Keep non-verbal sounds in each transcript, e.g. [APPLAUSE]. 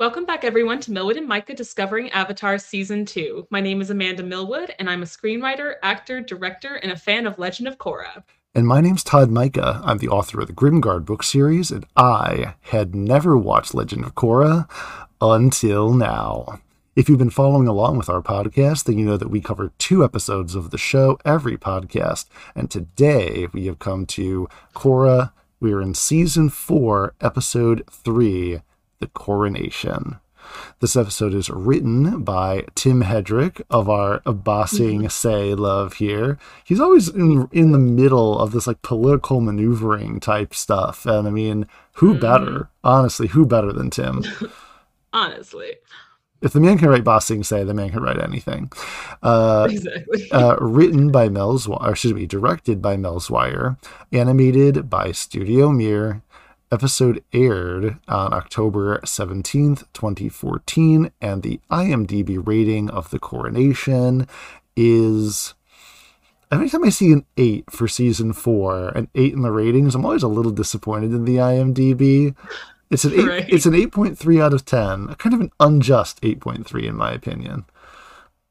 Welcome back, everyone, to Milwood and Mika Discovering Avatar Season 2. My name is Amanda Milwood, and I'm a screenwriter, actor, director, and a fan of Legend of Korra. And my name's Todd Mika. I'm the author of the Grimguard book series, and I had never watched Legend of Korra until now. If you've been following along with our podcast, then you know that we cover two episodes of the show every podcast. And today we have come to Korra. We are in season four, episode three the Coronation. This episode is written by Tim Hedrick of our bossing mm-hmm. say love here. He's always in, in the middle of this like political maneuvering type stuff. And I mean, who mm-hmm. better? Honestly, who better than Tim? [LAUGHS] Honestly. If the man can write Ba Sing Se, the man can write anything. Uh, exactly. uh, written by Mel or excuse me, directed by Mel Zwyer, animated by Studio Mir, episode aired on October 17th, 2014, and the IMDb rating of The Coronation is. Every time I see an 8 for season 4, an 8 in the ratings, I'm always a little disappointed in the IMDb. It's an 8, right. it's an 8.3 out of 10, a kind of an unjust 8.3 in my opinion.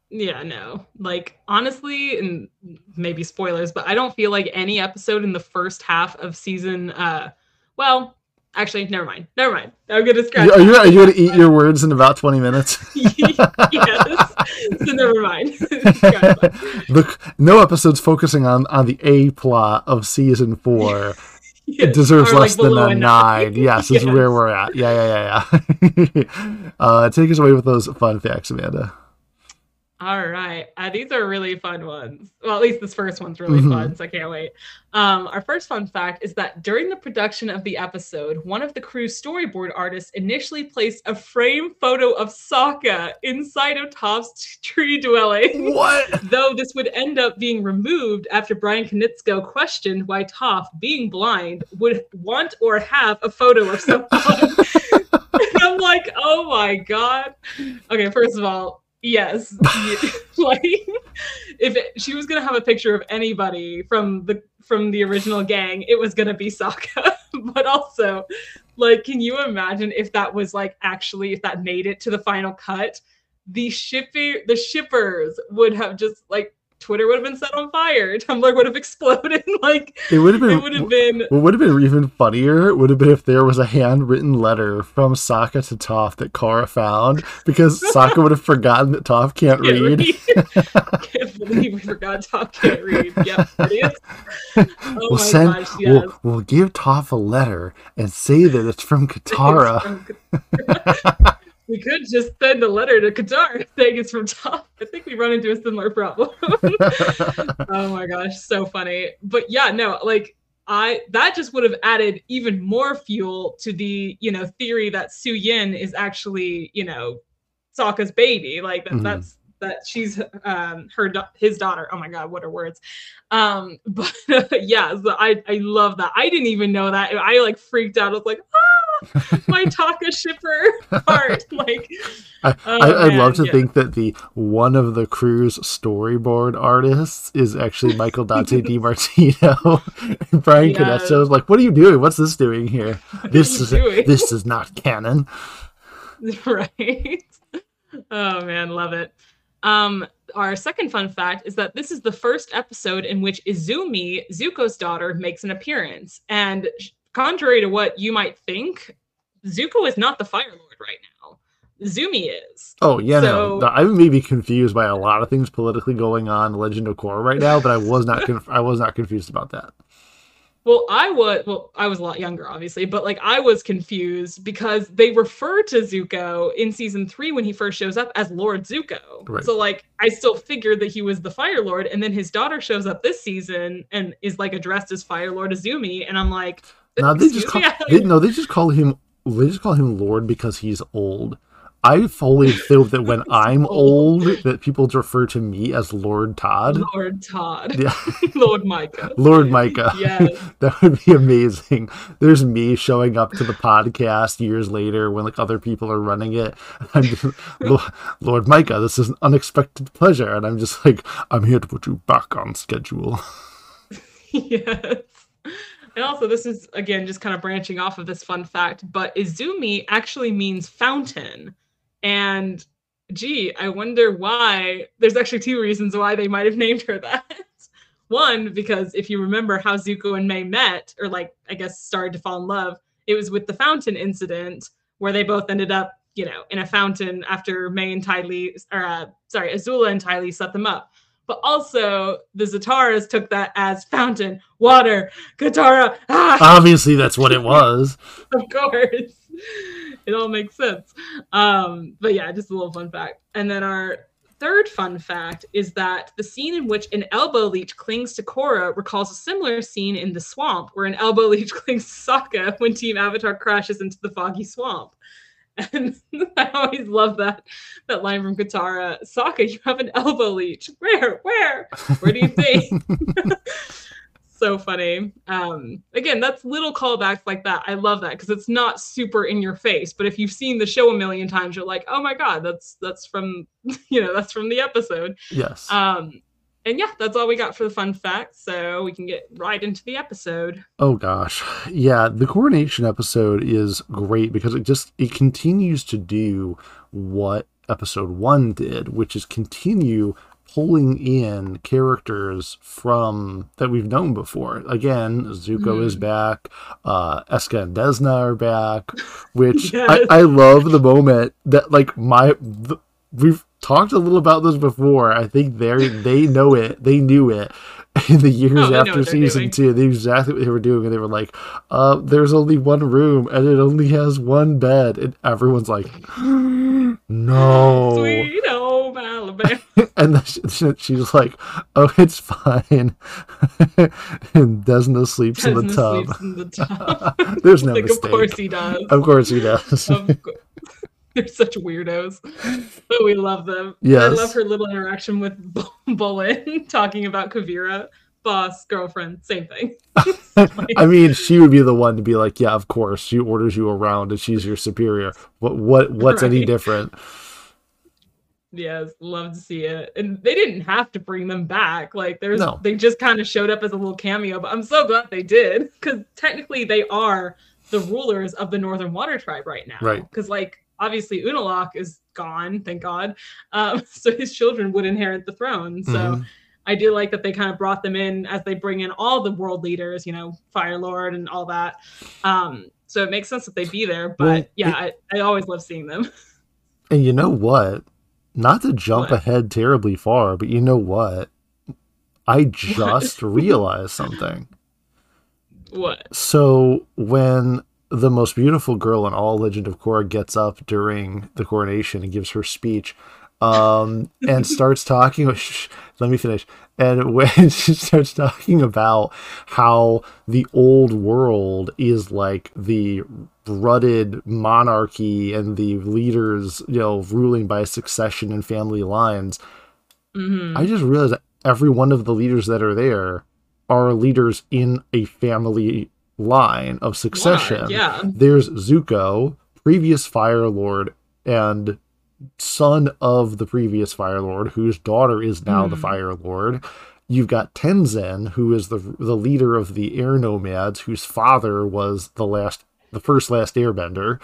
Yeah, no. Like honestly, and maybe spoilers, but I don't feel like any episode in the first half of season uh well, actually, never mind. Never mind. I'm gonna scratch. Are you, are you gonna eat your words in about 20 minutes? [LAUGHS] yes. So never mind. [LAUGHS] Look, no episodes focusing on on the A plot of season four. [LAUGHS] Yes. It deserves or less like than a, nine. Yes, yes, is where we're at. Yeah, yeah, yeah, yeah. uh, take us away with those fun facts, Amanda. All right. Uh, these are really fun ones. Well, at least this first one's really mm-hmm. fun, so I can't wait. Um, our first fun fact is that during the production of the episode, one of the crew's storyboard artists initially placed a frame photo of Sokka inside of Toph's tree dwelling. [LAUGHS] What? Though this would end up being removed after Bryan Konietzko questioned why Toph, being blind, would want or have a photo of someone. and [LAUGHS] [LAUGHS] I'm like, oh my God. Okay, first of all, Yes. [LAUGHS] like if it, she was gonna have a picture of anybody from the from the original gang, it was gonna be Sokka. [LAUGHS] but also, like, can you imagine if that was like actually if that made it to the final cut? The shipping the shippers would have just like Twitter would have been set on fire. [LAUGHS] Tumblr would have exploded. [LAUGHS] like it would have been. It would have been. What would have been even funnier would have been if there was a handwritten letter from Sokka to Toph that Korra found because [LAUGHS] Sokka would have forgotten that Toph can't, can't read. read. can't believe we forgot Toph can't read. Yep, Oh we'll send, gosh, yes. We'll, we'll give Toph a letter and say that it's from Katara. It's from we could just send a letter to Katara [LAUGHS] saying it's from Toph. I think we run into a similar problem. [LAUGHS] oh my gosh, so funny. But yeah, no, like I that just would have added even more fuel to the you know theory that Su Yin is actually you know Sokka's baby. Like that, mm-hmm. that's that she's um her his daughter. Oh my god, what are words? Um, [LAUGHS] but yeah, so I I love that. I didn't even know that. I like freaked out. I was like. Ah! [LAUGHS] my Tokka shipper [LAUGHS] part. Like, I, oh, I, would love to yeah. think that the one of the crew's storyboard artists is actually Michael Dante DiMartino. and Bryan yes. is like, "What are you doing? What's this doing here? This is doing? this is not canon." Right. Oh man, love it. Um, our second fun fact is that this is the first episode in which Izumi, Zuko's daughter, makes an appearance, and contrary to what you might think, Zuko is not the Fire Lord right now. Zumi is. Oh yeah, so, no. I may be confused by a lot of things politically going on Legend of Korra right now, but I was not [LAUGHS] conf- I was not confused about that. Well, I was well, I was a lot younger, obviously, but like I was confused because they refer to Zuko in season three when he first shows up as Lord Zuko. Right. So like I still figured that he was the Fire Lord, and then his daughter shows up this season and is like addressed as Fire Lord Izumi, and I'm like, no, they just call, they, no, they just call him they just call him Lord because he's old. I fully feel that when [LAUGHS] I'm oh. old, that people refer to me as Lord Todd. Lord Todd. Yeah. [LAUGHS] Lord Mika. Lord Mika. [LAUGHS] Yes. that would be amazing. There's me showing up to the podcast years later when like other people are running it. I'm just, Lord Mika, this is an unexpected pleasure. And I'm just like, I'm here to put you back on schedule. yes. And also, this is again just kind of branching off of this fun fact, but Izumi actually means fountain. And gee, I wonder why. There's actually two reasons why they might have [LAUGHS] named her that. One, because if you remember how Zuko and Mai met, or like, I guess, started to fall in love, it was with the fountain incident where they both ended up, you know, in a fountain after Mai and Ty Lee, or uh, sorry, Azula and Ty Lee set them up. But also, the Zutaras took that as fountain, water, Katara. Ah! Obviously, that's what it was. [LAUGHS] of course. It all makes sense. Um, but yeah, just a little fun fact. And then our third fun fact is that the scene in which an elbow leech clings to Korra recalls a similar scene in the swamp where an elbow leech [LAUGHS] clings to Sokka when Team Avatar crashes into the foggy swamp. And [LAUGHS] I always love that that line from Katara. Sokka, you have an elbow leech. Where? Where? Where do you [LAUGHS] think? So funny. Um, again, that's little callbacks like that. I love that because it's not super in your face. But if you've seen the show a million times, you're like, oh my god, that's that's from [LAUGHS] you know that's from the episode. Yes. Um, and yeah, that's all we got for the fun facts. So we can get right into the episode. Oh gosh, yeah, the coronation episode is great because it just it continues to do what episode one did, which is continue pulling in characters from that we've known before. Again, Zuko mm-hmm. is back, uh Eska and Desna are back, which yes. [LAUGHS] I, I love the moment that like my the, we've talked a little about this before. I think they they know it. They knew it [LAUGHS] in the years oh, after season doing. two. They knew exactly what they were doing, and they were like, uh, "There's only one room, and it only has one bed," and everyone's like, [GASPS] "No, sweet Alabama." [LAUGHS] and then she's like, "Oh, it's fine." [LAUGHS] and Desna sleeps Desna in the tub. Sleeps in the [LAUGHS] tub. There's no like, mistake. Of course he does. Of course he does. They're such weirdos, but we love them. Yes. I love her little interaction with Bolin talking about Kuvira Boss, girlfriend, same thing. I mean, she would be the one to be like, "Yeah, of course." She orders you around, and she's your superior. What? What? What's right. any different? Yes, love to see it. And they didn't have to bring them back. Like there's no. they just kind of showed up as a little cameo, but I'm so glad they did cuz technically they are the rulers of the Northern Water Tribe right now. Right. Cuz like obviously Unalaq is gone, thank God. Um, [LAUGHS] so his children would inherit the throne. So mm-hmm. I do like that they kind of brought them in as they bring in all the world leaders, you know, Fire Lord and all that. Um, so it makes sense that they be there. But well, yeah, it, I, I always love seeing them. [LAUGHS] And you know what? Not to jump what? ahead terribly far, but you know what? I [LAUGHS] just realized something. What? So when the most beautiful girl in all Legend of Korra gets up during the coronation and gives her speech um, and [LAUGHS] starts talking. [LAUGHS] Let me finish. And [LAUGHS] when she starts talking about how the old world is like the rutted monarchy and the leaders, you know, ruling by succession and family lines, mm-hmm. I just realized that every one of the leaders that are there are leaders in a family line of succession. yeah. There's Zuko, previous Fire Lord, and son of the previous Fire Lord, whose daughter is now mm. the hmm. Fire Lord. You've got Tenzin, who is the the leader of the air nomads, whose father was the last, the first last Airbender.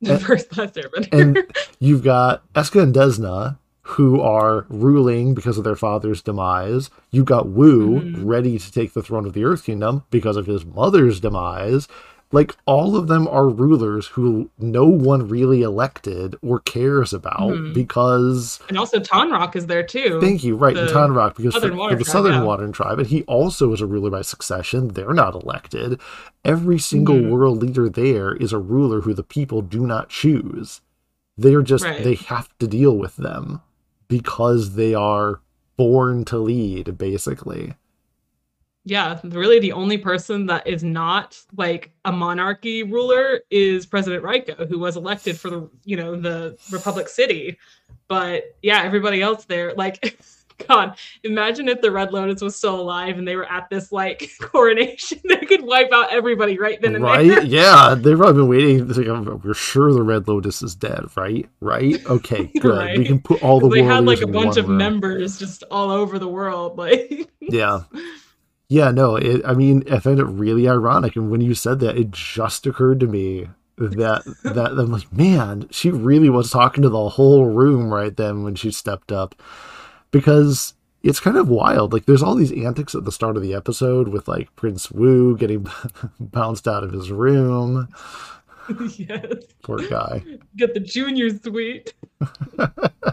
The and, first last Airbender. and you've got Eska and Desna, who are ruling because of their father's demise. You've got Wu mm-hmm. ready to take the throne of the Earth Kingdom because of his mother's demise. Like all of them are rulers who no one really elected or cares about mm-hmm. because and also Tonraq is there too. Thank you, right? The Tonraq because Southern for the tribe, Southern yeah. Tribe, and he also is a ruler by succession. They're not elected. Every single mm-hmm. world leader there is a ruler who the people do not choose. They're just right. they have to deal with them because they are born to lead, basically. Yeah, really the only person that is not like a monarchy ruler is President Raiko, who was elected for the, you know, the Republic City. But yeah, everybody else there, like [LAUGHS] God, imagine if the Red Lotus was still alive and they were at this like [LAUGHS] coronation. they could wipe out everybody right then and right? there. [LAUGHS] yeah, they've probably been waiting. Oh, we're sure the Red Lotus is dead, right? Right? Okay, good. right? We can put all the. They had like a bunch of room. members just all over the world, like. yeah. Yeah, no, it, I mean, I find it really ironic. And when you said that, it just occurred to me that that I'm like, man, she really was talking to the whole room right then when she stepped up, because it's kind of wild. Like, there's all these antics at the start of the episode with like Prince Wu getting [LAUGHS] bounced out of his room. [LAUGHS] yes. Poor guy. Get the junior suite.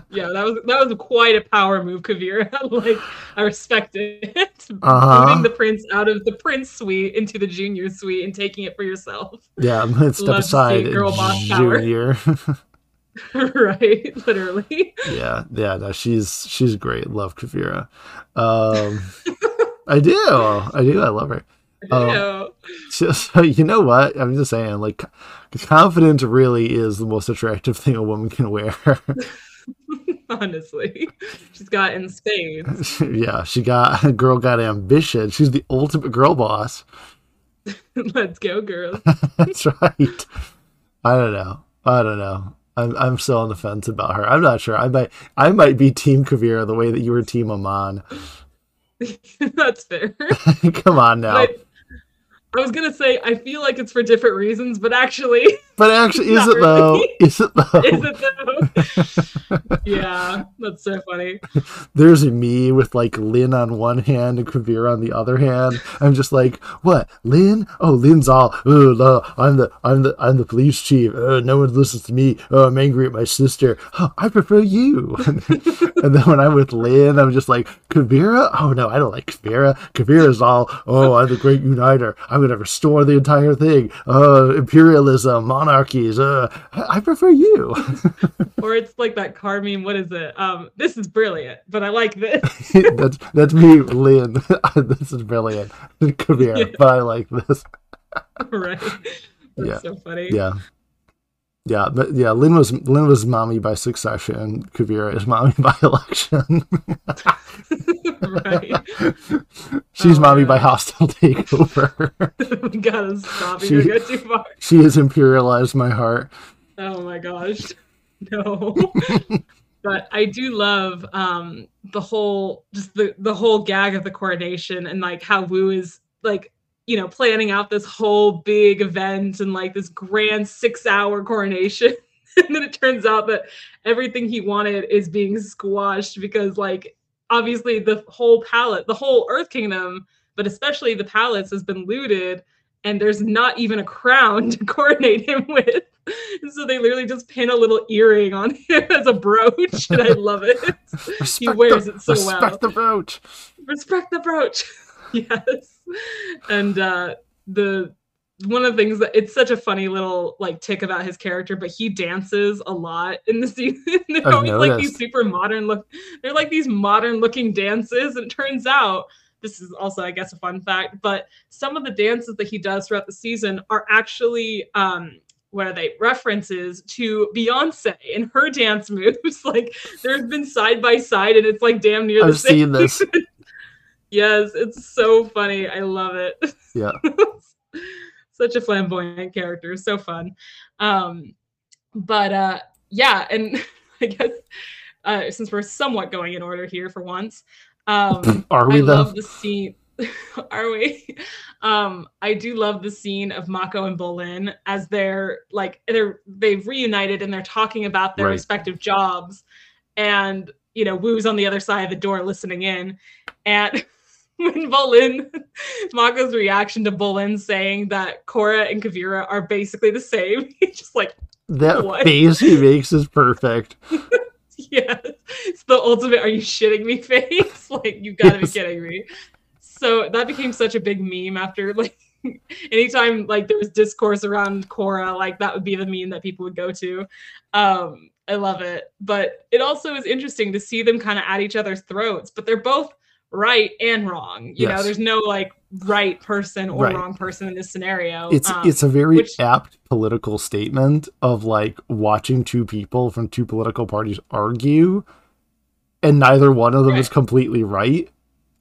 yeah, that was that was quite a power move, Kuvira. [LAUGHS] like I respect it. Uh-huh. Moving the prince out of the prince suite into the junior suite and taking it for yourself. Yeah, [LAUGHS] gonna step Love to see aside, girl boss power. junior. right, literally. yeah, yeah, no, she's she's great. Love Kuvira. Um, I do, I do, I love her. [LAUGHS] Um, So, so you know what? I'm just saying, like, confidence really is the most attractive thing a woman can wear. [LAUGHS] Honestly, she's got in spades. [LAUGHS] yeah, she got a girl got ambition. She's the ultimate girl boss. Let's go, girl. That's right. I don't know. I don't know. I'm I'm still on the fence about her. I'm not sure. I might I might be Team Kuvira the way that you were Team Amon. That's fair. Come on now. But I was gonna say I feel like it's for different reasons, but actually, [LAUGHS] But actually, is it [LAUGHS] [LAUGHS] though? Is it though? is it though? yeah, that's so funny. There's me with like Lin on one hand and Kuvira on the other hand. I'm just like, what? Lin? Oh, Lin's all, oh no, I'm the I'm the I'm the police chief. Oh, no one listens to me. Oh, I'm angry at my sister. Oh, I prefer you. and then when I'm with Lin, I'm just like, Kuvira? Oh no, I don't like Kuvira. Kuvira's all, oh, I'm the great uniter. I'm gonna restore the entire thing. Uh, imperialism, monarchies. Uh, I prefer you. [LAUGHS] Or it's like that car meme. What is it? Um, this is brilliant, but I like this. [LAUGHS] that's that's me, Lin. [LAUGHS] this is brilliant. Kuvira, Yeah. but I like this. right? That's Yeah. so funny. Yeah. Yeah, but yeah, Lin was Lin was mommy by succession. Kuvira is mommy [LAUGHS] by election. right. [LAUGHS] She's Oh, mommy by hostile [LAUGHS] takeover. we gotta stop. She- You go too far. she has imperialized my heart. Oh my gosh. No. but I do love um the whole just the the whole gag of the coronation and like how Wu is like you know planning out this whole big event and like this grand 6-hour coronation [LAUGHS] and then it turns out that everything he wanted is being squashed because like obviously the whole palette the whole earth kingdom but especially the palace has been looted and there's not even a crown [LAUGHS] to coronate him with and so they literally just pin a little earring on [LAUGHS] him as a brooch, and I love it. Respect wears the, it so respect well. the brooch. Respect the brooch. yes. [LAUGHS] And uh the one of the things that it's such a funny little like tick about his character, but he dances a lot in the season. [LAUGHS] they're I've always like these super modern look they're like these modern looking dances, and it turns out this is also, I guess, a fun fact, but some of the dances that he does throughout the season are actually um what are they references to Beyonce and her dance moves? [LAUGHS] like there's been side by side, and it's like damn near the I've same. seen this. Yes, it's so funny. I love it. [LAUGHS] Yeah. Such a flamboyant character, so fun. Um, but uh, yeah, and [LAUGHS] I guess uh, since we're somewhat going in order here for once, um, [CLEARS THROAT] Are we I though? love the scene. [LAUGHS] Are we? Um, I do love the scene of Mako and Bolin as they're like they're they've reunited and they're talking about their Right. respective jobs, and you know Wu's on the other side of the door listening in, and when Bolin, Mako's reaction to Bolin saying that Korra and Kuvira are basically the same, [LAUGHS] he's just like, That What? face he makes is perfect. [LAUGHS] yes. it's the ultimate "Are you shitting me?" [LAUGHS] face. like you got to Yes. be kidding me. So that became such a big meme after like anytime like there was discourse around Korra, like that would be the meme that people would go to. Um, I love it, but it also is interesting to see them kind of at each other's throats, but they're both right and wrong. You know, there's no like right person or Right. wrong person in this scenario. It's Um, it's a very which- apt political statement of like watching two people from two political parties argue, and neither one of them is completely right,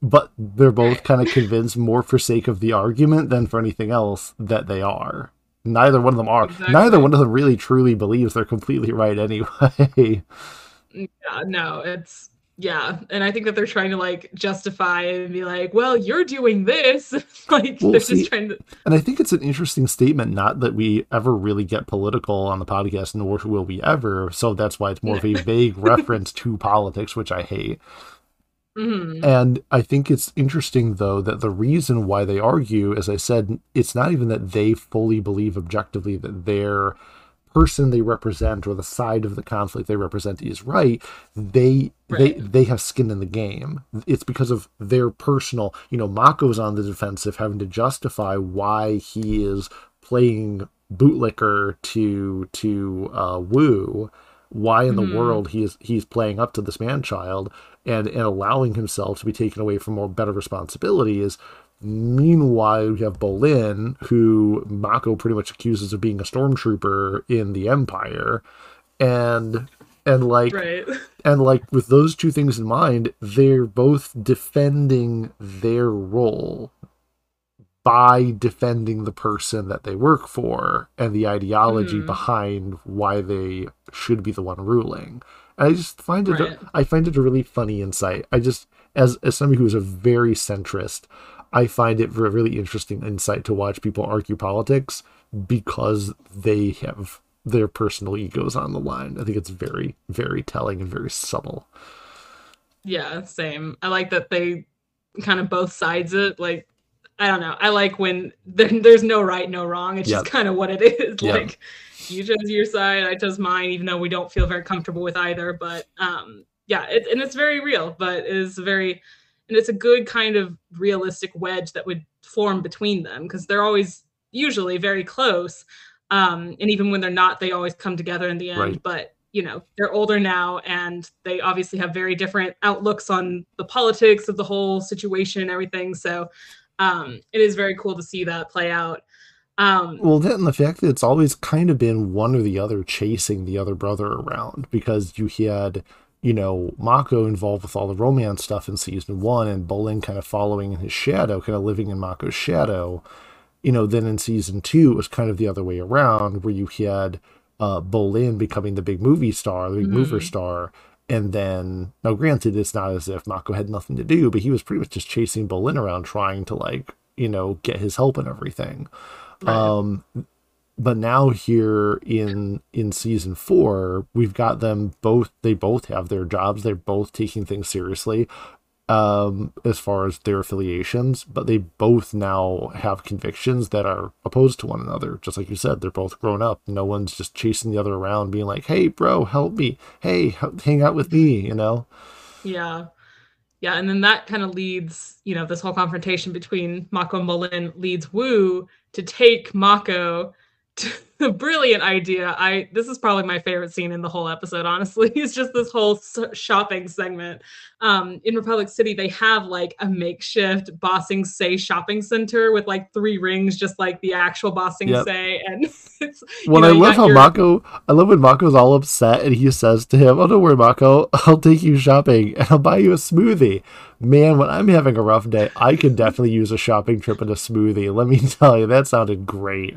but they're both [LAUGHS] kind of convinced more for sake of the argument than for anything else that they are. Neither one of them are. Exactly. Neither one of them really truly believes they're completely right anyway. yeah, no, it's yeah and i think that they're trying to like justify and be like well you're doing this [LAUGHS] like Well, they're see, just trying to And I think it's an interesting statement, not that we ever really get political on the podcast, nor will we ever. So that's why it's more of a [LAUGHS] vague reference to politics, which I hate. Mhm. And I think it's interesting, though, that the reason why they argue, as I said, it's not even that they fully believe objectively that their person they represent or the side of the conflict they represent is right. They they Right. they have skin in the game. It's because of their personal. You know, Mako's on the defensive, having to justify why he is playing bootlicker to to uh, Wu. Why in the world he is he's playing up to this man child and, and allowing himself to be taken away from more better responsibilities. Meanwhile, we have Bolin, who Mako pretty much accuses of being a stormtrooper in the Empire, and and like right [LAUGHS] and like with those two things in mind, they're both defending their role by defending the person that they work for and the ideology Mhm. behind why they should be the one ruling. And I just find it Right. I find it a really funny insight. I just as as somebody who is a very centrist, I find it a really interesting insight to watch people argue politics because they have their personal egos on the line. I think it's very, very telling and very subtle. yeah same i like that they kind of both sides it like i don't know i like when [LAUGHS] there's no right no wrong it's just kind of what it is Yep. like you chose your side i chose mine even though we don't feel very comfortable with either but um yeah it, and it's very real but it is very and it's a good kind of realistic wedge that would form between them because they're always usually very close um and even when they're not they always come together in the end. Right. but you know they're older now and they obviously have very different outlooks on the politics of the whole situation and everything. So um it is very cool to see that play out. Um Well, that and the fact that it's always kind of been one or the other chasing the other brother around because you had, you know, Mako involved with all the romance stuff in season one and Bolin kind of following in his shadow, kind of living in Mako's shadow. You know, then in season two, it was kind of the other way around where you had uh, Bolin becoming the big movie star, the big mover Mhm. star. And then, now granted, it's not as if Mako had nothing to do, but he was pretty much just chasing Bolin around trying to, like, you know, get his help and everything. right. Um, but now here in in season four, we've got them both. They both have their jobs. They're both taking things seriously, um, as far as their affiliations. But they both now have convictions that are opposed to one another. Just like you said, they're both grown up. No one's just chasing the other around, being like, "Hey, bro, help me. Hey, hang out with me." You know. Yeah. Yeah. And then that kind of leads, you know, this whole confrontation between Mako and Bolin leads Wu to take Mako the [LAUGHS] [LAUGHS] brilliant idea. I this is probably my favorite scene in the whole episode, honestly. [LAUGHS] It's just this whole shopping segment. Um, in Republic City, they have like a makeshift Ba Sing Se shopping center with like three rings, just like the actual Bossing Yep. Say. And [LAUGHS] it's When know, I love how your- Mako, I love when Mako's all upset and he says to him, "Oh, don't worry, Mako. I'll take you shopping and I'll buy you a smoothie." Man, when I'm having a rough day, I could definitely use a shopping trip and a smoothie. Let me tell you, that sounded great.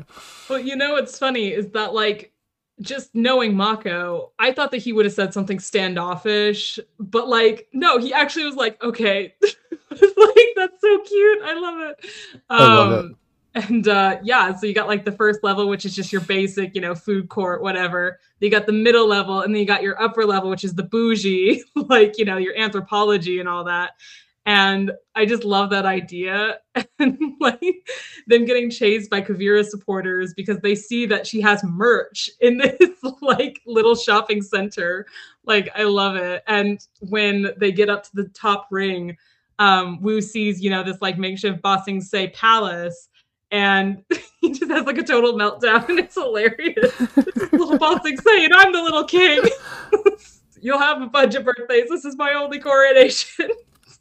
Well, you know what's funny is that like just knowing Mako, I thought that he would have said something standoffish, but like no, he actually was like, okay. It's [LAUGHS] like that's so cute. I love it. I love it. Um, And uh yeah, so you got like the first level, which is just your basic, you know, food court, whatever. You got the middle level, and then you got your upper level, which is the bougie, [LAUGHS] like you know, your Anthropologie and all that. And I just love that idea. [LAUGHS] And like them getting chased by Kuvira supporters because they see that she has merch in [LAUGHS] this like little shopping center. Like I love it. And when they get up to the top ring, um, Wu sees, you know, this like makeshift Ba Sing Se palace. And [LAUGHS] he just has like a total meltdown, and it's hilarious. little Ba Sing Se, I'm the little king. You'll have a bunch of birthdays. This is my only coronation.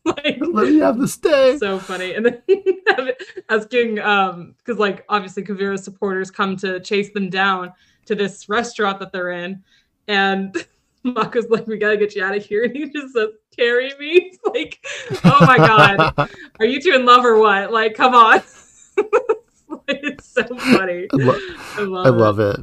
[LAUGHS] like Let me have the stay. so funny. And then [LAUGHS] asking, um, because like obviously Kuvira's supporters come to chase them down to this restaurant that they're in, and [LAUGHS] Mako's like, "We gotta get you out of here," and he just says, "Carry me." It's like, oh my god, are you two in love or what? Like, come on. it's so funny. I, lo- I love, I love it.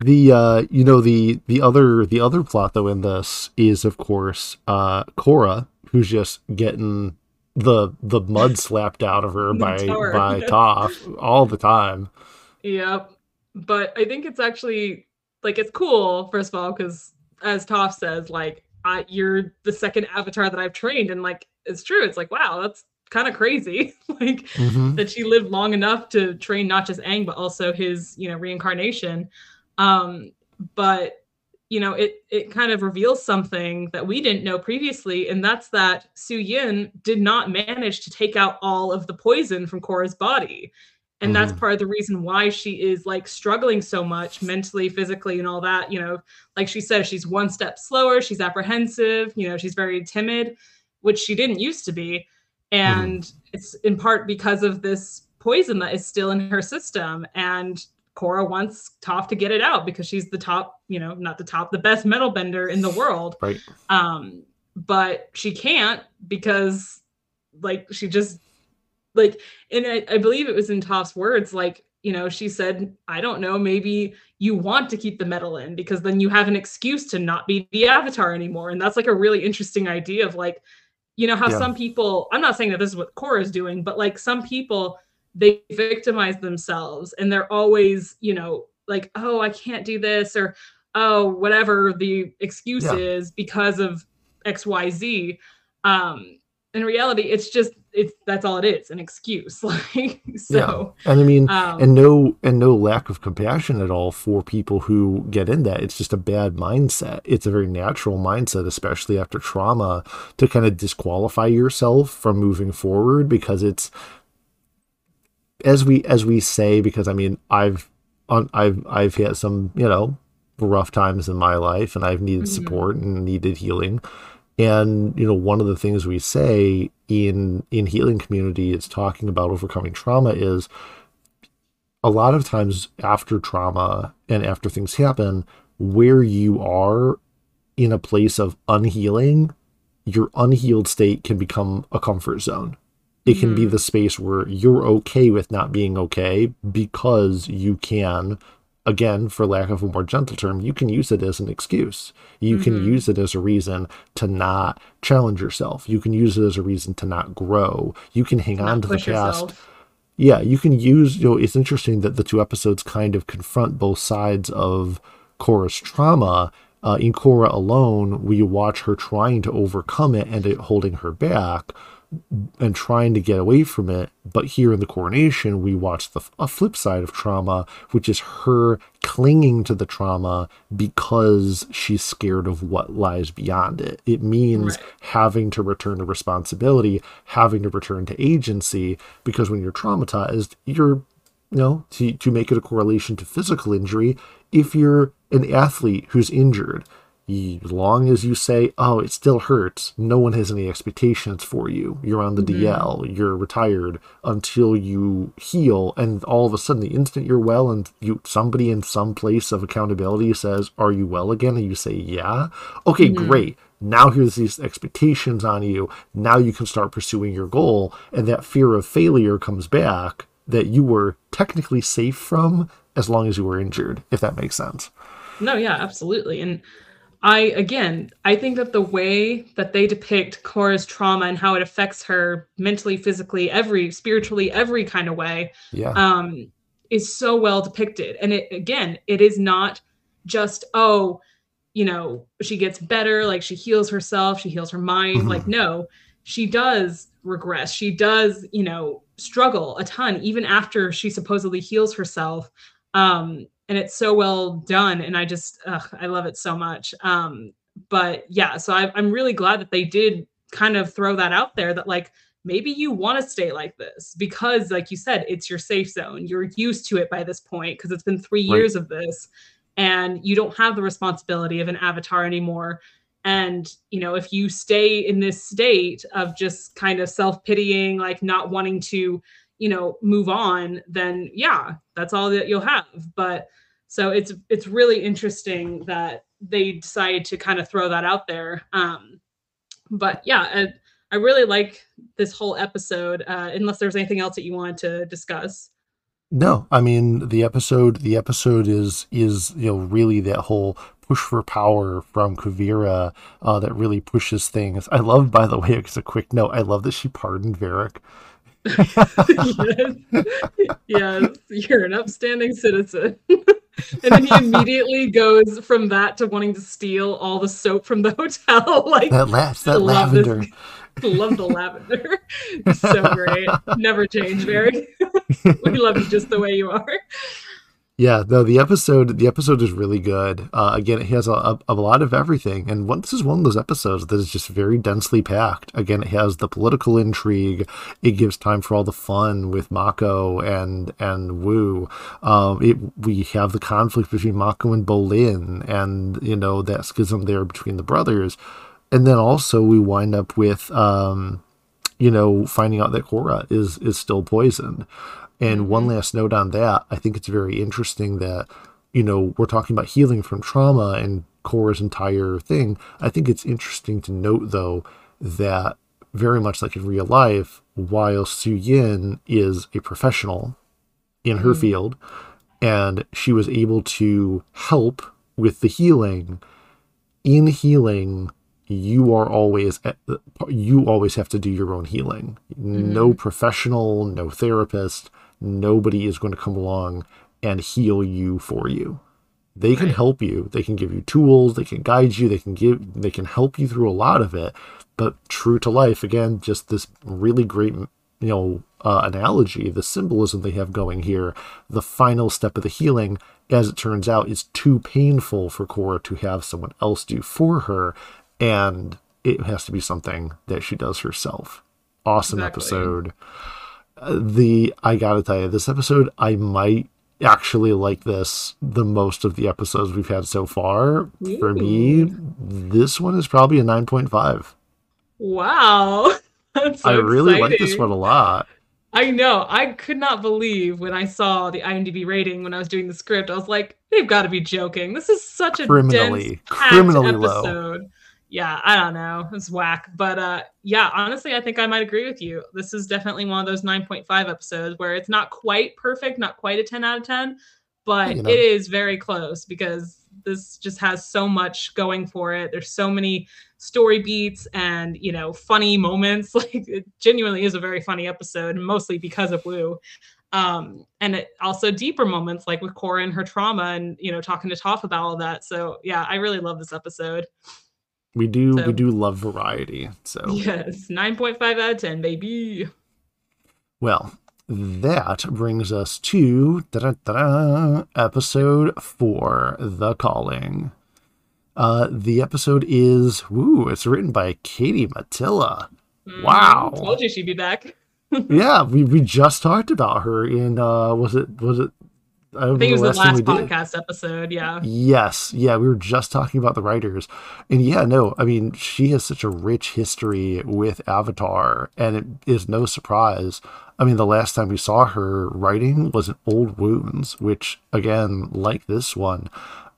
the uh you know the the other the other plot though in this is of course uh Korra who's just getting the the mud [LAUGHS] slapped out of her by by [LAUGHS] Toph all the time. Yep. But I think it's actually like it's cool first of all because as Toph says like I, you're the second avatar that I've trained and like it's true it's like wow that's kind of crazy [LAUGHS] like mm-hmm. that she lived long enough to train not just Aang but also his you know reincarnation um but you know it it kind of reveals something that we didn't know previously and that's that Su Yin did not manage to take out all of the poison from Korra's body and mm-hmm. that's part of the reason why she is like struggling so much mentally physically and all that you know like she says she's one step slower she's apprehensive you know she's very timid which she didn't used to be and mm. it's in part because of this poison that is still in her system and Korra wants Toph to get it out because she's the top, you know, not the top, the best metal bender in the world. Right. Um, but she can't because like she just like and I, I believe it was in Toph's words, like, you know, she said, I don't know, maybe you want to keep the metal in because then you have an excuse to not be the avatar anymore. And that's like a really interesting idea of like, you know how yeah. some people i'm not saying that this is what Korra is doing but like some people they victimize themselves and they're always you know like oh i can't do this or oh whatever the excuse yeah. is because of xyz um in reality it's just it's that's all it is an excuse [LAUGHS] like so yeah. and i mean um, and no and no lack of compassion at all for people who get in that it's just a bad mindset it's a very natural mindset especially after trauma to kind of disqualify yourself from moving forward because it's as we as we say because i mean i've on i've i've had some you know rough times in my life and i've needed mm-hmm. support and needed healing and you know, one of the things we say in in healing community is talking about overcoming trauma is a lot of times after trauma and after things happen, where you are in a place of unhealing, your unhealed state can become a comfort zone. It can mm-hmm. be the space where you're okay with not being okay because you can again, for lack of a more gentle term, you can use it as an excuse. You mm-hmm. can use it as a reason to not challenge yourself. You can use it as a reason to not grow. You can hang on to the past. Yourself. Yeah, you can use, you know, it's interesting that the two episodes kind of confront both sides of Korra's trauma. Uh, in Korra alone, we watch her trying to overcome it and it holding her back and trying to get away from it. But here in the coronation, we watch the a flip side of trauma, which is her clinging to the trauma because she's scared of what lies beyond it. It means right. having to return to responsibility, having to return to agency, because when you're traumatized, you're you know, to, to make it a correlation to physical injury, if you're an athlete who's injured, as long as you say, oh, it still hurts, no one has any expectations for you. You're on the mm-hmm. DL, you're retired until you heal, and all of a sudden, the instant you're well, and you somebody in some place of accountability says, "Are you well again?" and you say, "Yeah," okay, mm-hmm. great. Now here's these expectations on you. Now you can start pursuing your goal, and that fear of failure comes back that you were technically safe from as long as you were injured, if that makes sense. No, yeah, absolutely. And I again, I think that the way that they depict Korra's trauma and how it affects her mentally, physically, every spiritually, every kind of way, yeah, um, is so well depicted. And it again, it is not just oh, you know, she gets better, like she heals herself, she heals her mind. Mm-hmm. Like no, she does regress. She does, you know, struggle a ton even after she supposedly heals herself. Um, and it's so well done and i just ugh, i love it so much. Um but yeah so I, i'm really glad that they did kind of throw that out there that like maybe you want to stay like this because like you said it's your safe zone. You're used to it by this point because it's been three right. years of this and you don't have the responsibility of an avatar anymore. And you know if you stay in this state of just kind of self-pitying like not wanting to you know move on then yeah that's all that you'll have but so it's it's really interesting that they decided to kind of throw that out there um but yeah I, I really like this whole episode uh unless there's anything else that you wanted to discuss No, I mean the episode. The episode is is you know really that whole push for power from Kuvira uh, that really pushes things. I love, by the way, [LAUGHS] as a quick note, I love that she pardoned Varrick. [LAUGHS] yes. yes, you're an upstanding citizen. [LAUGHS] and then he immediately goes from that to wanting to steal all the soap from the [LAUGHS] hotel. like that, la- that lavender. This. love the lavender. so great. Never change, Barry. we love you just the way you are. Yeah, no, the episode the episode is really good. Uh, again, it has a, a, a, lot of everything, and one, this is one of those episodes that is just very densely packed. Again, it has the political intrigue. It gives time for all the fun with Mako and and Wu. Um, it, we have the conflict between Mako and Bolin, and you know that schism there between the brothers, and then also we wind up with um, you know finding out that Korra is is still poisoned. And mm-hmm. one last note on that, I think it's very interesting that, you know, we're talking about healing from trauma and Korra's entire thing. I think it's interesting to note, though, that very much like in real life, while Su Yin is a professional in her mm-hmm. field and she was able to help with the healing, in healing, you are always you always have to do your own healing. Mm-hmm. No professional, no therapist nobody is going to come along and heal you for you. They can help you. They can give you tools. They can guide you. They can give. They can help you through a lot of it. But true to life, again, just this really great, you know, uh, analogy, the symbolism they have going here. The final step of the healing, as it turns out, is too painful for Korra to have someone else do for her, and it has to be something that she does herself. Awesome exactly. episode the I gotta tell you, this episode I might actually like this the most of the episodes we've had so far. Ooh. For me, this one is probably a nine point five. Wow. [LAUGHS] So I really exciting. like this one a lot. I know. I could not believe when I saw the IMDb rating when I was doing the script. I was like, they've got to be joking. This is such a criminally, dense, criminally episode. Low yeah, I don't know. It's whack. But uh yeah, honestly, I think I might agree with you. This is definitely one of those 9.5 episodes where it's not quite perfect, not quite a 10 out of 10, but you know. it is very close because this just has so much going for it. There's so many story beats and, you know, funny moments. [LAUGHS] Like it genuinely is a very funny episode, mostly because of Wu. Um, and it also deeper moments like with Korra and her trauma and, you know, talking to Toph about all that. So yeah, I really love this episode. We do so, we do love variety. So yes, nine point five out of ten, baby. Well, that brings us to episode four, The Calling. Uh, the episode is woo. It's written by Katie Mattila. Mm, wow, told you she'd be back. [LAUGHS] yeah, we, we just talked about her in uh, was it was it I, I think it was the last podcast did. episode. Yeah. Yes. Yeah. We were just talking about the writers. And yeah, no, I mean, she has such a rich history with Avatar, and it is no surprise. I mean, the last time we saw her writing was in Old Wounds, which, again, like this one,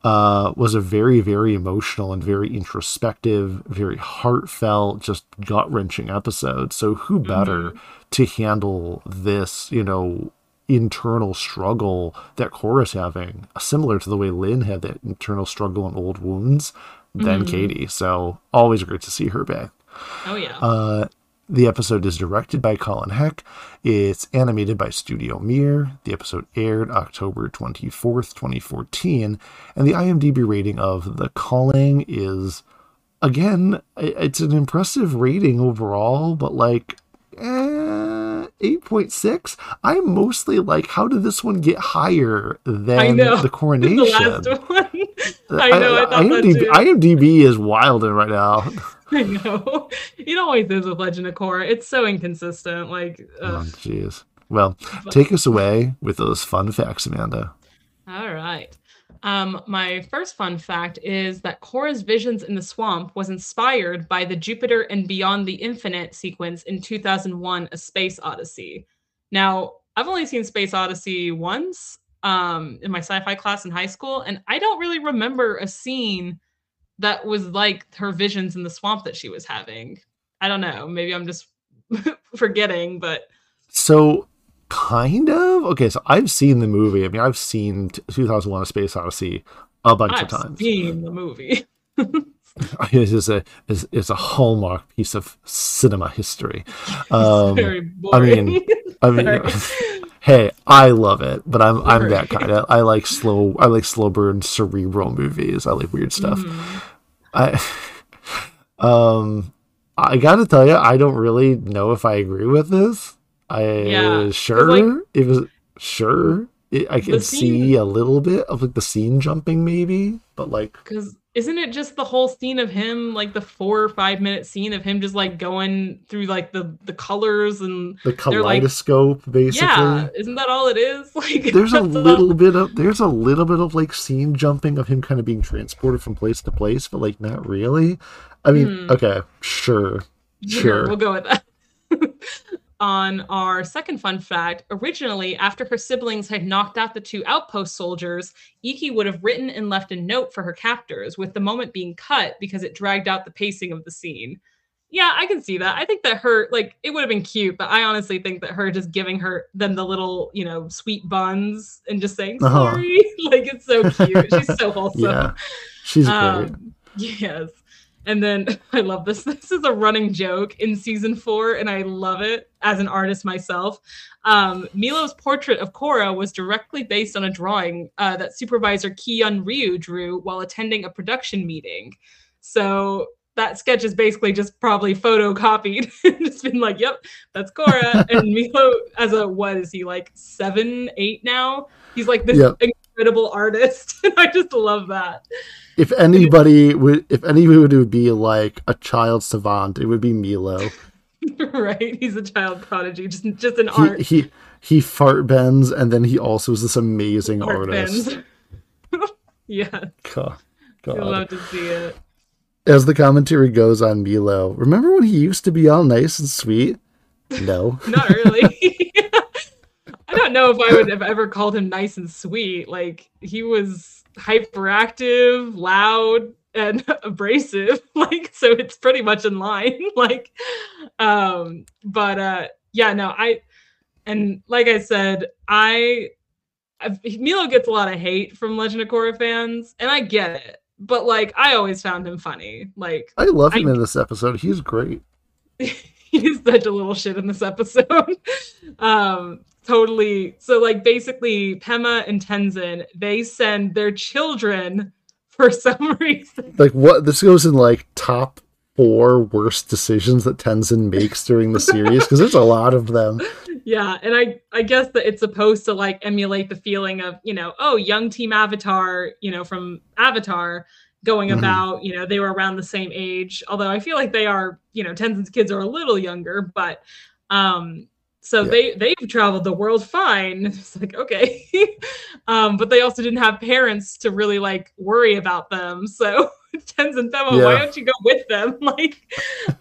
uh, was a very, very emotional and very introspective, very heartfelt, just gut wrenching episode. So, who better mm-hmm. to handle this, you know, internal struggle that Korra's having, similar to the way Lin had that internal struggle and Old Wounds, than mm-hmm. Katie. So always great to see her back. Oh yeah. Uh, the episode is directed by Colin Heck. It's animated by Studio Mir. The episode aired October 24th, 2014. And the IMDb rating of The Calling is, again, it's an impressive rating overall, but like eh, 8.6 i'm mostly like how did this one get higher than the [LAUGHS] coronation? the uh, i know I, I IMDb, IMDb is wilding right now. [LAUGHS] I know. It always is with legend of korra. It's so inconsistent like oh jeez. Well take us away with those fun facts amanda. All right um, my first fun fact is that Korra's visions in the swamp was inspired by the Jupiter and Beyond the Infinite sequence in 2001 A Space Odyssey. Now, I've only seen Space Odyssey once um, in my sci fi class in high school, and I don't really remember a scene that was like her visions in the swamp that she was having. I don't know. Maybe I'm just [LAUGHS] forgetting, but. So kind of. Okay, so I've seen the movie. I mean, I've seen 2001: A Space Odyssey a bunch I've of times. seen the movie. [LAUGHS] it is a is, is a hallmark piece of cinema history. [LAUGHS] Um, Very I mean, I [LAUGHS] mean, hey, I love it, but I'm I'm that kind of. I like slow. I like slow burn, cerebral movies. I like weird stuff. Mhm. I um I gotta tell you, I don't really know if I agree with this. I Yeah, sure like- it was sure it, I can see a little bit of like the scene jumping maybe, but like Because isn't it just the whole scene of him, like the four or five minute scene of him just like going through like the the colors and the They're like- kaleidoscope basically. yeah, isn't that all it is? [LAUGHS] Like There's a all- little bit of there's a little bit of like scene jumping of him kind of being transported from place to place, but like not really. I mean, Hmm. okay, sure. [LAUGHS] Sure. we'll go with that. On our second fun fact, originally, after her siblings had knocked out the two outpost soldiers, Iki would have written and left a note for her captors, with the moment being cut because it dragged out the pacing of the scene. Yeah, I can see that. I think that her, like, it would have been cute, but I honestly think that her just giving her them the little, you know, sweet buns and just saying Uh-huh. sorry, [LAUGHS] like, it's so cute. She's so [LAUGHS] wholesome. Yeah. She's great. Um, [LAUGHS] yes. And then [LAUGHS] I love this. This is a running joke in season four, and I love it as an artist myself. Um, Meelo's portrait of Korra was directly based on a drawing uh, that supervisor Ki Hyun Ryu drew while attending a production meeting. So that sketch is basically just probably photocopied [LAUGHS] and just been like, yep, that's Korra. [LAUGHS] and Meelo, as a what is he like seven, eight now? He's like this Yep. Incredible artist. [LAUGHS] And I just love that. If anybody would, if anybody would be like a child savant, it would be Meelo. [LAUGHS] right? He's a child prodigy, just just an He art. he he fart bends, and then he also is this amazing art artist. [LAUGHS] yeah, God, I God. love to see it. As the commentary goes on Meelo, remember when he used to be all nice and sweet? No. Not really. Don't know if I would have ever called him nice and sweet. Like he was hyperactive, loud, and [LAUGHS] abrasive. [LAUGHS] Like so, it's pretty much in line. [LAUGHS] like, um, but uh, yeah, no, I and like I said, I. I've, Meelo gets a lot of hate from Legend of Korra fans, and I get it. But like, I always found him funny. Like, I love him I- in this episode. He's great. he's such a little shit in this episode. um, totally. So, like, basically, Pema and Tenzin they send their children for [LAUGHS] some reason. Like what? This goes in like top four worst decisions that Tenzin makes during the series because there's a lot of them. yeah, and I I guess that it's supposed to like emulate the feeling of you know oh young Team Avatar you know from Avatar going Mhm. about you know they were around the same age although I feel like they are you know Tenzin's kids are a little younger but um so Yeah. they they've traveled the world fine [LAUGHS] it's like okay [LAUGHS] um but they also didn't have parents to really like worry about them so [LAUGHS] Tenzin why Yeah. don't you go with them like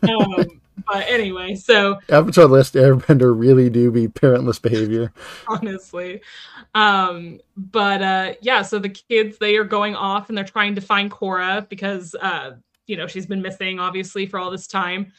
um but anyway so Avatar: Last Airbender really do be parentless behavior. honestly um but uh yeah so the kids they are going off and they're trying to find Korra because uh you know she's been missing obviously for all this time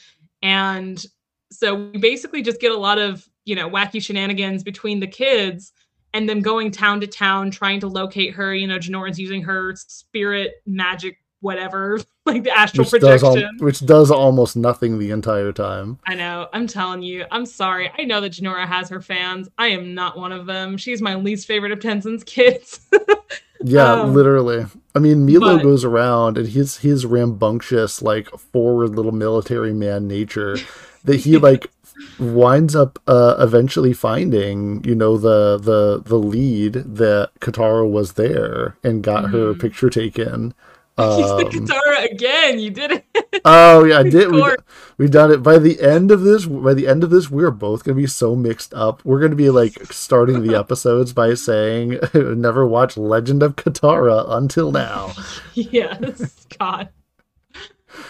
and so we basically just get a lot of you know wacky shenanigans between the kids and them going town to town trying to locate her you know Jinora's using her spirit magic whatever [LAUGHS] like the astral Which does, projection al- which does almost nothing the entire time. I know. I'm telling you. I'm sorry. I know that Jinora has her fans. I am not one of them. She's my least favorite of Tenzin's kids. [LAUGHS] Yeah, Um, literally. I mean, Meelo but- goes around and his his rambunctious, like forward little military man nature [LAUGHS] that he like winds up uh, eventually finding, you know, the the the lead that Katara was there and got her Mhm. picture taken. [LAUGHS] He's the Um, Katara again. You did it. oh yeah, I [LAUGHS] did. We, we've done it. By the end of this, by the end of this, we're both gonna be so mixed up. We're gonna be like starting the episodes by saying, [LAUGHS] "Never watched Legend of Katara until now." yes. God.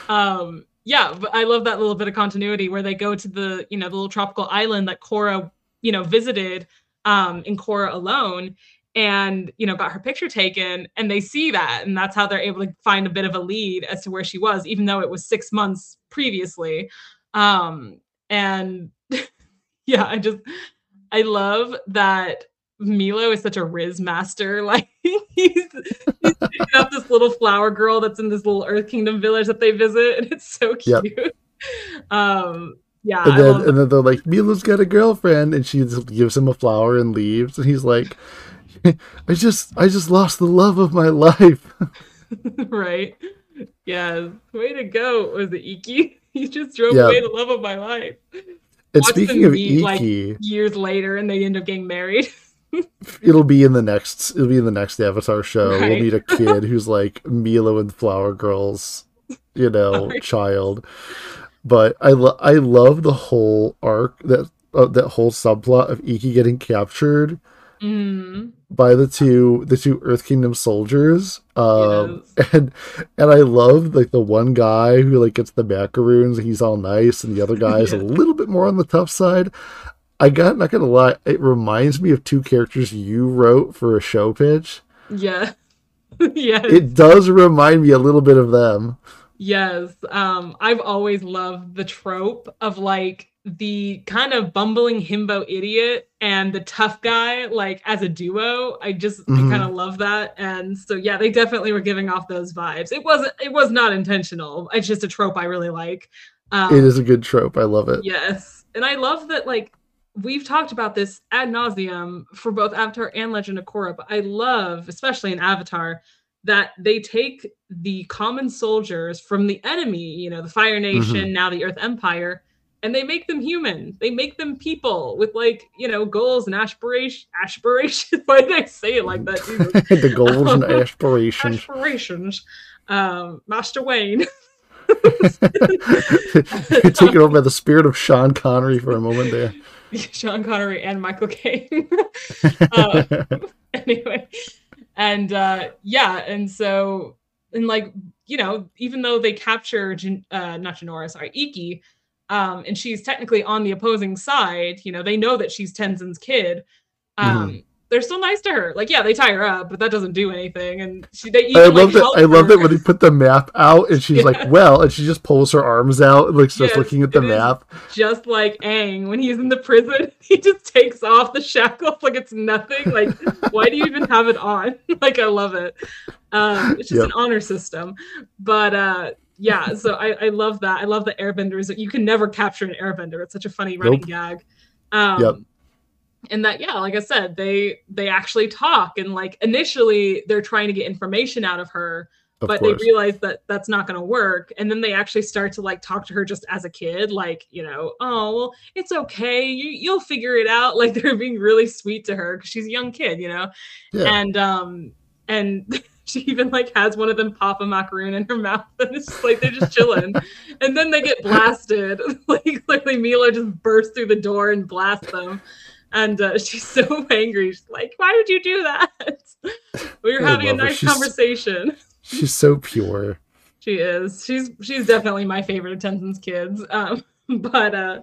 Um. Yeah, but I love that little bit of continuity where they go to the you know the little tropical island that Korra you know visited um in Korra alone and you know got her picture taken and they see that and that's how they're able to find a bit of a lead as to where she was even though it was 6 months previously. Um and [LAUGHS] yeah i just I love that Meelo is such a Riz master. [LAUGHS] Like he's, he's got this little flower girl that's in this little Earth Kingdom village that they visit, and it's so cute. Yep. [LAUGHS] Um, yeah. And then and then they're like, Meelo's got a girlfriend, and she gives him a flower and leaves, and he's like, I just I just lost the love of my life. [LAUGHS] right. Yeah. Way to go. Was it Iki? He just drove yeah. away the love of my life. And Watch speaking of meet, Iki, like, years later, and they end up getting married. It'll be in the next. It'll be in the next Avatar show. Right. We'll meet a kid [LAUGHS] who's like Meelo and Flower Girls, you know, child. But I lo- I love the whole arc that uh, that whole subplot of Iki getting captured mm. by the two the two Earth Kingdom soldiers. Um, yes. and and I love like the one guy who like gets the macaroons. He's all nice, and the other guy is [LAUGHS] yeah. a little bit more on the tough side. I got not gonna lie, it reminds me of two characters you wrote for a show pitch. Yeah. [LAUGHS] yes. It does remind me a little bit of them. Yes. Um, I've always loved the trope of like the kind of bumbling himbo idiot and the tough guy, like as a duo. I just mm-hmm. I kind of love that. And so yeah, they definitely were giving off those vibes. It wasn't it was not intentional. It's just a trope I really like. Um, it is a good trope. I love it. Yes. And I love that like we've talked about this ad nauseum for both Avatar and Legend of Korra, but I love, especially in Avatar, that they take the common soldiers from the enemy, you know, the Fire Nation, mm-hmm. now the Earth Empire, and they make them human. They make them people with like, you know, goals and aspirations. Aspirations. [LAUGHS] Why did I say it like that? [LAUGHS] the goals and [LAUGHS] aspirations. Aspirations. Um, Master Wayne. You're taken over by the spirit of Sean Connery for a moment there. [LAUGHS] Sean Connery and Michael Caine. [LAUGHS] uh, [LAUGHS] anyway, and uh, yeah, and so and like you know, even though they capture uh, not Jinora, sorry, Iki, um, and she's technically on the opposing side, you know, they know that she's Tenzin's kid. Um, mm they're still nice to her. Like, yeah, they tie her up, but that doesn't do anything. And she, they even, I love like, that. I love that when they put the map out, and she's yeah. like, "Well," and she just pulls her arms out, and like starts yes, looking at the map. Just like Aang when he's in the prison, [LAUGHS] he just takes off the shackles like it's nothing. Like, why do you even have it on? [LAUGHS] like, I love it. Um, it's just yep. an honor system, but uh, yeah. So I, I love that. I love the airbenders. You can never capture an airbender. It's such a funny running nope. gag. Um, yep and that yeah like i said they they actually talk and like initially they're trying to get information out of her of but course. they realize that that's not going to work. And then they actually start to like talk to her just as a kid like you know oh well it's okay. You, you'll figure it out. [LAUGHS] Like they're being really sweet to her because she's a young kid you know? Yeah. and um and [LAUGHS] she even like has one of them pop a macaroon in her mouth and it's just like they're just chilling. [LAUGHS] And then they get blasted. Like like Meelo just bursts through the door and blasts them and uh, [LAUGHS] she's so [LAUGHS] angry. She's like, "Why did you do that?" [LAUGHS] we were having a nice she's, conversation. She's so pure. she is. She's she's definitely my favorite of Tenzin's kids. Um, but uh,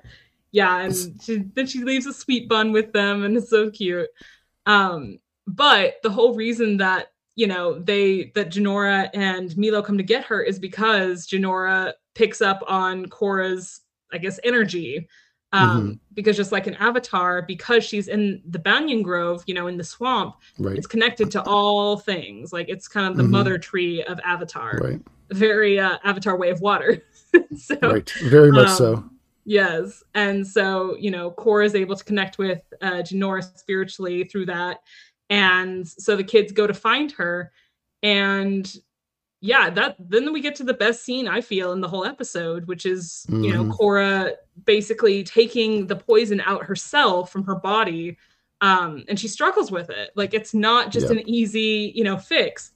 yeah, and she then she leaves a sweet bun with them, and it's so cute. Um, but the whole reason that you know they that Jinora and Meelo come to get her is because Jinora picks up on Korra's, I guess, energy um, mm-hmm. because just like an avatar, because she's in the banyan grove, you know, in the swamp, right. it's connected to all things. Like it's kind of the mm-hmm. mother tree of Avatar, right? Very uh, Avatar way of water. [LAUGHS] so, right, very much um, so. Yes, and so you know, Korra is able to connect with uh, Jinora spiritually through that, and so the kids go to find her, and yeah, that then we get to the best scene I feel in the whole episode, which is mm-hmm. you know mm-hmm. Basically taking the poison out herself from her body, um, and she struggles with it. Like it's not just yep. an easy you know fix.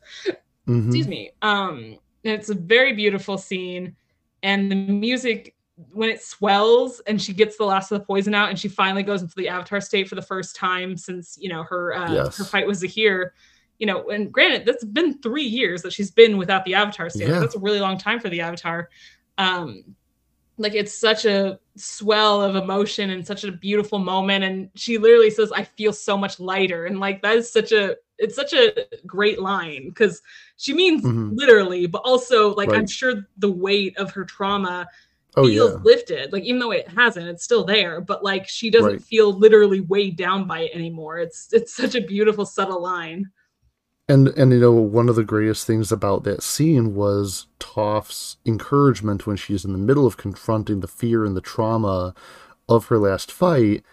Mm-hmm. Excuse me. Um, it's a very beautiful scene, and the music when it swells and she gets the last of the poison out, and she finally goes into the Avatar state for the first time since you know her uh, yes. her fight was here you know, and granted, that's been three years that she's been without the Avatar state. Yeah. That's a really long time for the Avatar. Um, like it's such a swell of emotion and such a beautiful moment. And she literally says, "I feel so much lighter," and like that is such a it's such a great line because she means mm-hmm. literally, but also like right. I'm sure the weight of her trauma Oh, feels yeah. lifted. Like even though it hasn't, it's still there, but like she doesn't Right. feel literally weighed down by it anymore. It's it's such a beautiful subtle line. And and you know one of the greatest things about that scene was Toph's encouragement when she's in the middle of confronting the fear and the trauma of her last fight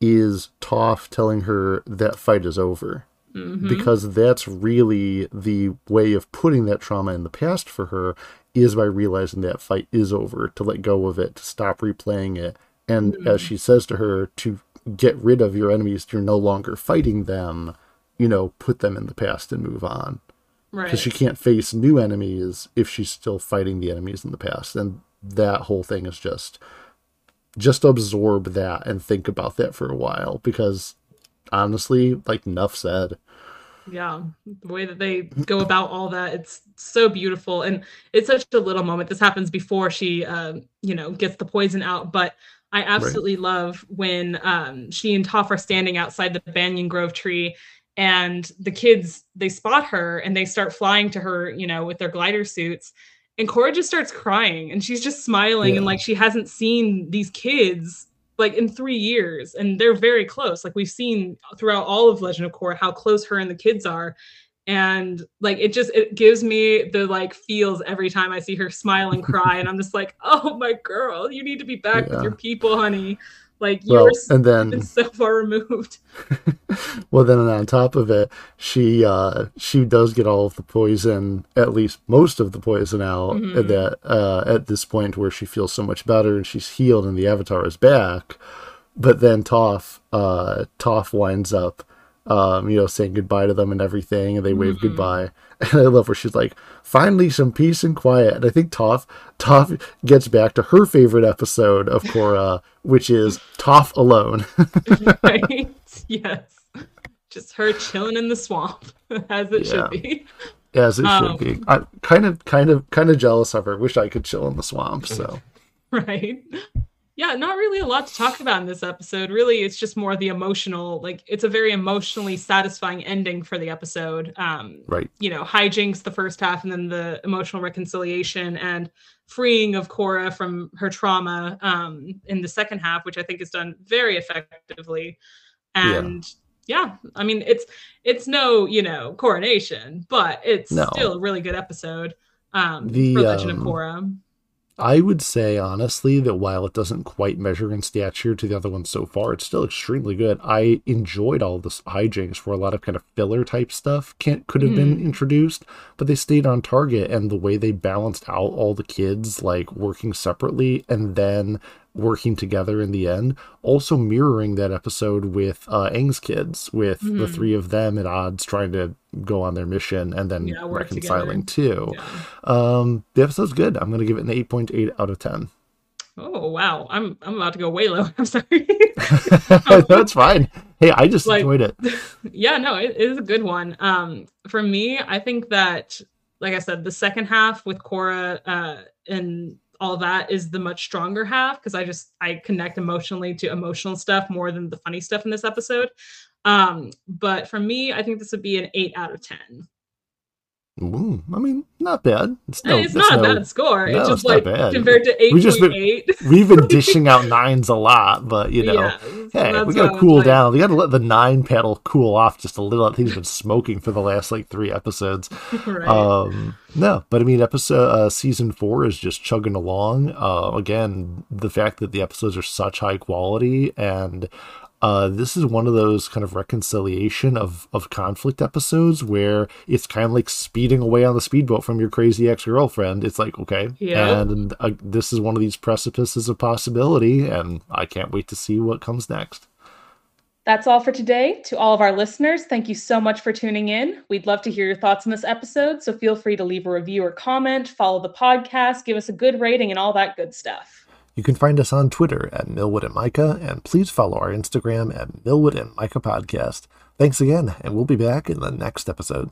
is Toph telling her that fight is over. Mhm. Because that's really the way of putting that trauma in the past for her is by realizing that fight is over, to let go of it, to stop replaying it. And as she says to her, to get rid of your enemies, you're no longer fighting them, you know, put them in the past and move on. Right. because she can't face new enemies if she's still fighting the enemies in the past. And that whole thing is just just absorb that and think about that for a while. Because honestly like enough said. Yeah. The way that they go about all that it's so beautiful. And it's such a little moment. This happens before she um you know gets the poison out. But i absolutely love when um she and Toph are standing outside the banyan grove tree and the kids they spot her and they start flying to her you know with their glider suits. And Korra just starts crying and she's just smiling and like she hasn't seen these kids like in three years. And they're very close. Like we've seen throughout all of legend of korra how close her and the kids are. And like it just it gives me the like feels every time i see her smile and cry. And i'm just like oh my girl you need to be back Yeah. with your people honey like you well were and [LAUGHS] then so far removed [LAUGHS] well then on top of it she uh she does get all of the poison at least most of the poison out Mhm. at that uh at this point where she feels so much better and she's healed and the avatar is back but then Toph uh Toph winds up um you know saying goodbye to them and everything and they wave Mhm. goodbye. [LAUGHS] And I love where she's like finally some peace and quiet. And I think Toph Toph gets back to her favorite episode of Korra [LAUGHS] which is Toph alone. [LAUGHS] Right. Yes. Just her chilling in the swamp as it Yeah. should be. As it Um, should be. I'm kind of kind of kind of jealous of her. Wish I could chill in the swamp so. Right yeah not really a lot to talk about in this episode. Really it's just more the emotional like it's a very emotionally satisfying ending for the episode. Um right. you know hijinks the first half and then the emotional reconciliation and freeing of Korra from her trauma um in the second half which i think is done very effectively. And yeah, i mean it's it's no you know coronation but it's No. still a really good episode um The, for legend of um, Korra. I would say honestly that while it doesn't quite measure in stature to the other ones so far, it's still extremely good. I enjoyed all the hijinks where a lot of kind of filler type stuff can't could have been hmm. introduced, but they stayed on target and the way they balanced out all the kids like working separately and then working together in the end, also mirroring that episode with uh Aang's kids, with the Mhm. three of them at odds trying to go on their mission and then Yeah, reconciling together. too. Yeah. Um, the episode's good. I'm gonna give it an 8.8 out of 10. Oh wow, I'm I'm about to go way low. [LAUGHS] I'm sorry. [LAUGHS] [LAUGHS] That's fine. Hey, I just Like- enjoyed it. yeah, no, it, it is a good one. Um, for me, I think that, like I said, the second half with Korra uh, and all that is the much stronger half because I just I connect emotionally to emotional stuff more than the funny stuff in this episode. Um, but for me, I think this would be an eight out of ten. Ooh, I mean, not bad. It's no, it's not a no- bad score. no, it's it's just not like compared to eight point been- eight. We've been [LAUGHS] dishing out nines a lot, but you know, yeah, hey, we gotta cool like. down. We gotta let the nine pedal cool off just a little. I think he's been smoking for the last like three episodes. [LAUGHS] right. Um, no, but I mean, episode uh, season four is just chugging along. Uh, again, the fact that the episodes are such high quality, and uh, this is one of those kind of reconciliation of of conflict episodes where it's kind of like speeding away on the speedboat from your crazy ex girlfriend. It's like okay, Yep. and uh, this is one of these precipices of possibility, and I can't wait to see what comes next. That's all for today. To all of our listeners, thank you so much for tuning in. We'd love to hear your thoughts on this episode, so feel free to leave a review or comment, follow the podcast, give us a good rating, and all that good stuff. You can find us on Twitter at Milwood and Mika, and please follow our Instagram at Milwood and Mika Podcast. Thanks again, and we'll be back in the next episode.